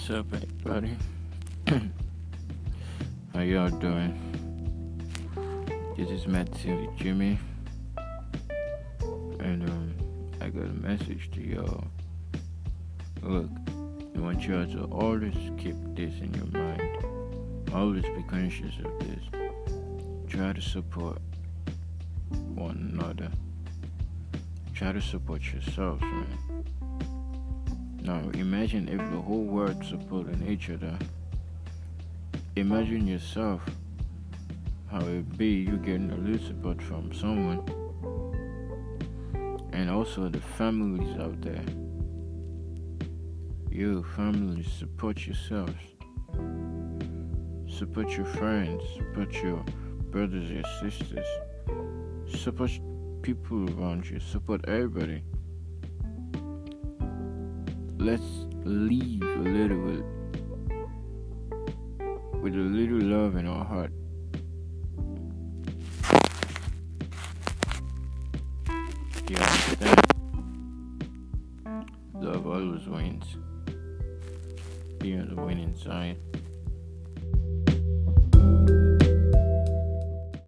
What's up, everybody? How y'all doing? This is Matthew Jimmy, and um, I got a message to y'all. Look, I want y'all to always keep this in your mind. Always be conscious of this. Try to support one another. Try to support yourselves, man. Now imagine if the whole world supported each other. Imagine yourself how it be you getting a little support from someone and also the families out there. You families support yourselves. Support your friends, support your brothers, your sisters. Support people around you, support everybody let's leave a little bit with a little love in our heart. You understand? Love always wins. Be on the winning side.